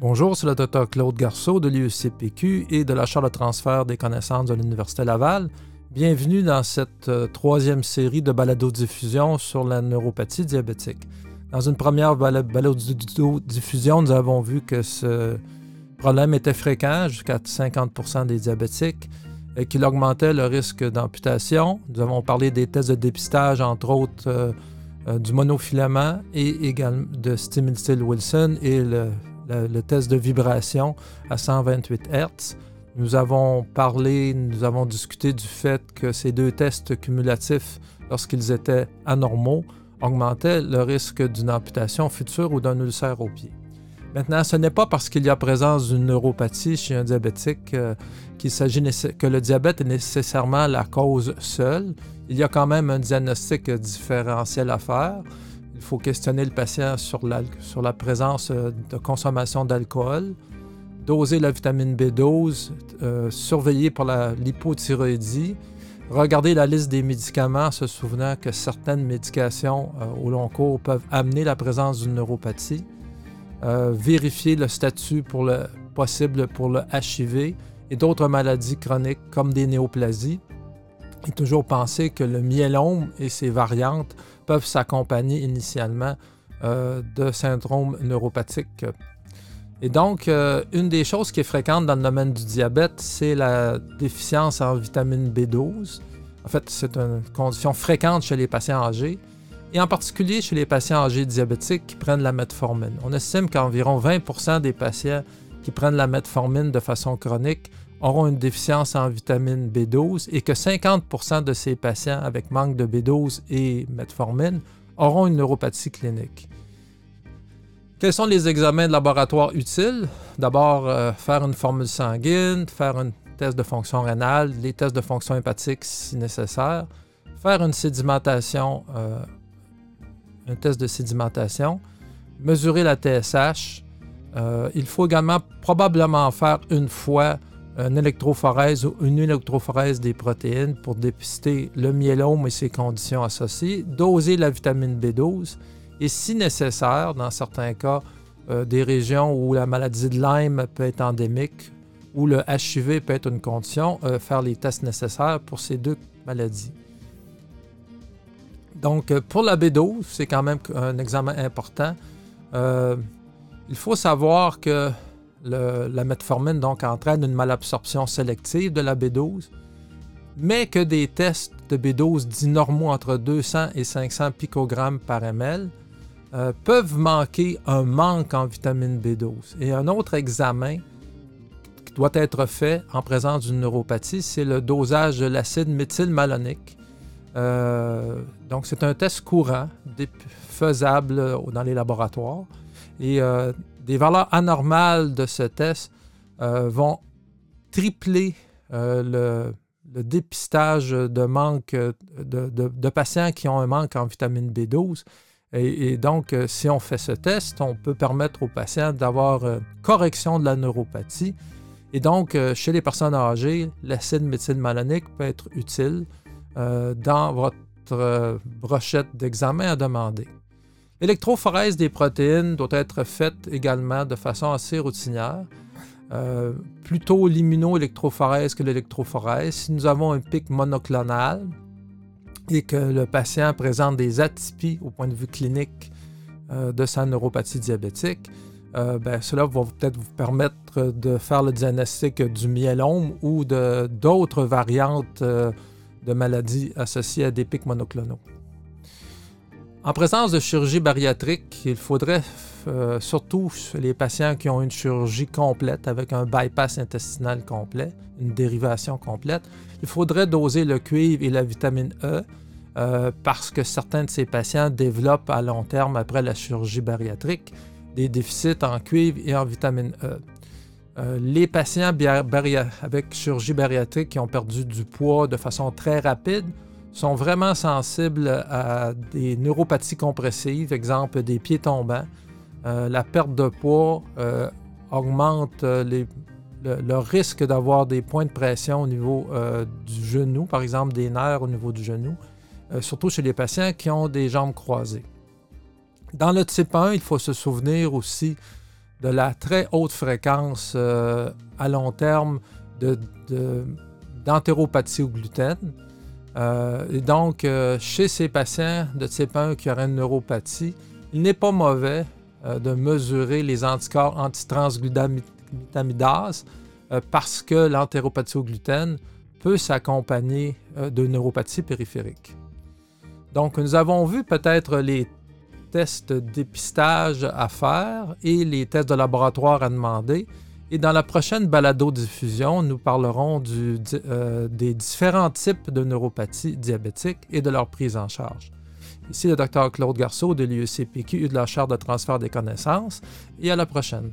Bonjour, c'est le Dr Claude Garceau de l'UCPQ et de la Chaire de transfert des connaissances de l'Université Laval. Bienvenue dans cette euh, troisième série de balado-diffusion sur la neuropathie diabétique. Dans une première balado-diffusion, nous avons vu que ce problème était fréquent, jusqu'à 50% des diabétiques, et qu'il augmentait le risque d'amputation. Nous avons parlé des tests de dépistage, entre autres euh, euh, du monofilament et également de Stimulsil-Wilson et le le, test de vibration à 128 Hz. Nous avons parlé, nous avons discuté du fait que ces deux tests cumulatifs, lorsqu'ils étaient anormaux, augmentaient le risque d'une amputation future ou d'un ulcère au pied. Maintenant, ce n'est pas parce qu'il y a présence d'une neuropathie chez un diabétique euh, qu'il s'agit que le diabète est nécessairement la cause seule. Il y a quand même un diagnostic différentiel à faire. Il faut questionner le patient sur la, sur la présence euh, de consommation d'alcool, doser la vitamine B12, euh, surveiller pour l'hypothyroïdie, regarder la liste des médicaments, se souvenant que certaines médications euh, au long cours peuvent amener la présence d'une neuropathie, vérifier le statut pour le, possible pour le HIV et d'autres maladies chroniques comme des néoplasies, et toujours penser que le myélome et ses variantes peuvent s'accompagner initialement euh, de syndromes neuropathiques. Et donc, euh, une des choses qui est fréquente dans le domaine du diabète, c'est la déficience en vitamine B12. En fait, c'est une condition fréquente chez les patients âgés, et en particulier chez les patients âgés diabétiques qui prennent la metformine. On estime qu'environ 20% des patients qui prennent la metformine de façon chronique auront une déficience en vitamine B12 et que 50% de ces patients avec manque de B12 et metformine auront une neuropathie clinique. Quels sont les examens de laboratoire utiles? D'abord, euh, faire une formule sanguine, faire un test de fonction rénale, les tests de fonction hépatique si nécessaire, faire une sédimentation, euh, un test de sédimentation, mesurer la TSH. Euh, il faut également probablement faire une fois une électrophorèse ou une électrophorèse des protéines pour dépister le myélome et ses conditions associées, doser la vitamine B12 et si nécessaire, dans certains cas, euh, des régions où la maladie de Lyme peut être endémique ou le HIV peut être une condition, euh, faire les tests nécessaires pour ces deux maladies. Donc, euh, pour la B12, c'est quand même un examen important. il faut savoir que la metformine donc entraîne une malabsorption sélective de la B12, mais que des tests de B12 dits normaux entre 200 et 500 picogrammes par ml euh, peuvent manquer un manque en vitamine B12. Et un autre examen qui doit être fait en présence d'une neuropathie, c'est le dosage de l'acide méthylmalonique. Euh, donc, c'est un test courant, faisable dans les laboratoires. Euh, des valeurs anormales de ce test euh, vont tripler euh, le, dépistage de manque de, patients qui ont un manque en vitamine B12. Et, donc, euh, si on fait ce test, on peut permettre aux patients d'avoir correction de la neuropathie. Et donc, chez les personnes âgées, l'acide méthylmalonique peut être utile dans votre brochette d'examen à demander. L'électrophorèse des protéines doit être faite également de façon assez routinière. Euh, plutôt l'immunoélectrophorèse que l'électrophorèse. Si nous avons un pic monoclonal et que le patient présente des atypies au point de vue clinique euh, de sa neuropathie diabétique, euh, ben, cela va peut-être vous permettre de faire le diagnostic du myélome ou d'autres variantes de maladies associées à des pics monoclonaux. En présence de chirurgie bariatrique, il faudrait, euh, surtout les patients qui ont une chirurgie complète avec un bypass intestinal complet, une dérivation complète, il faudrait doser le cuivre et la vitamine E euh, parce que certains de ces patients développent à long terme après la chirurgie bariatrique des déficits en cuivre et en vitamine E. Euh, les patients avec chirurgie bariatrique qui ont perdu du poids de façon très rapide sont vraiment sensibles à des neuropathies compressives, exemple des pieds tombants. Euh, la perte de poids euh, augmente euh, le, risque d'avoir des points de pression au niveau du genou, par exemple des nerfs au niveau du genou, surtout chez les patients qui ont des jambes croisées. Dans le type 1, il faut se souvenir aussi de la très haute fréquence à long terme d'entéropathie au gluten. Euh, et donc, euh, chez ces patients de type 1 qui auraient une neuropathie, il n'est pas mauvais de mesurer les anticorps antitransglutamidase parce que l'entéropathie au gluten peut s'accompagner de neuropathie périphérique. Donc, nous avons vu peut-être les tests dépistage à faire et les tests de laboratoire à demander. Et dans la prochaine balado-diffusion, nous parlerons euh, des différents types de neuropathie diabétique et de leur prise en charge. Ici le Dr Claude Garceau de l'IECPQ et de la chaire de transfert des connaissances et à la prochaine.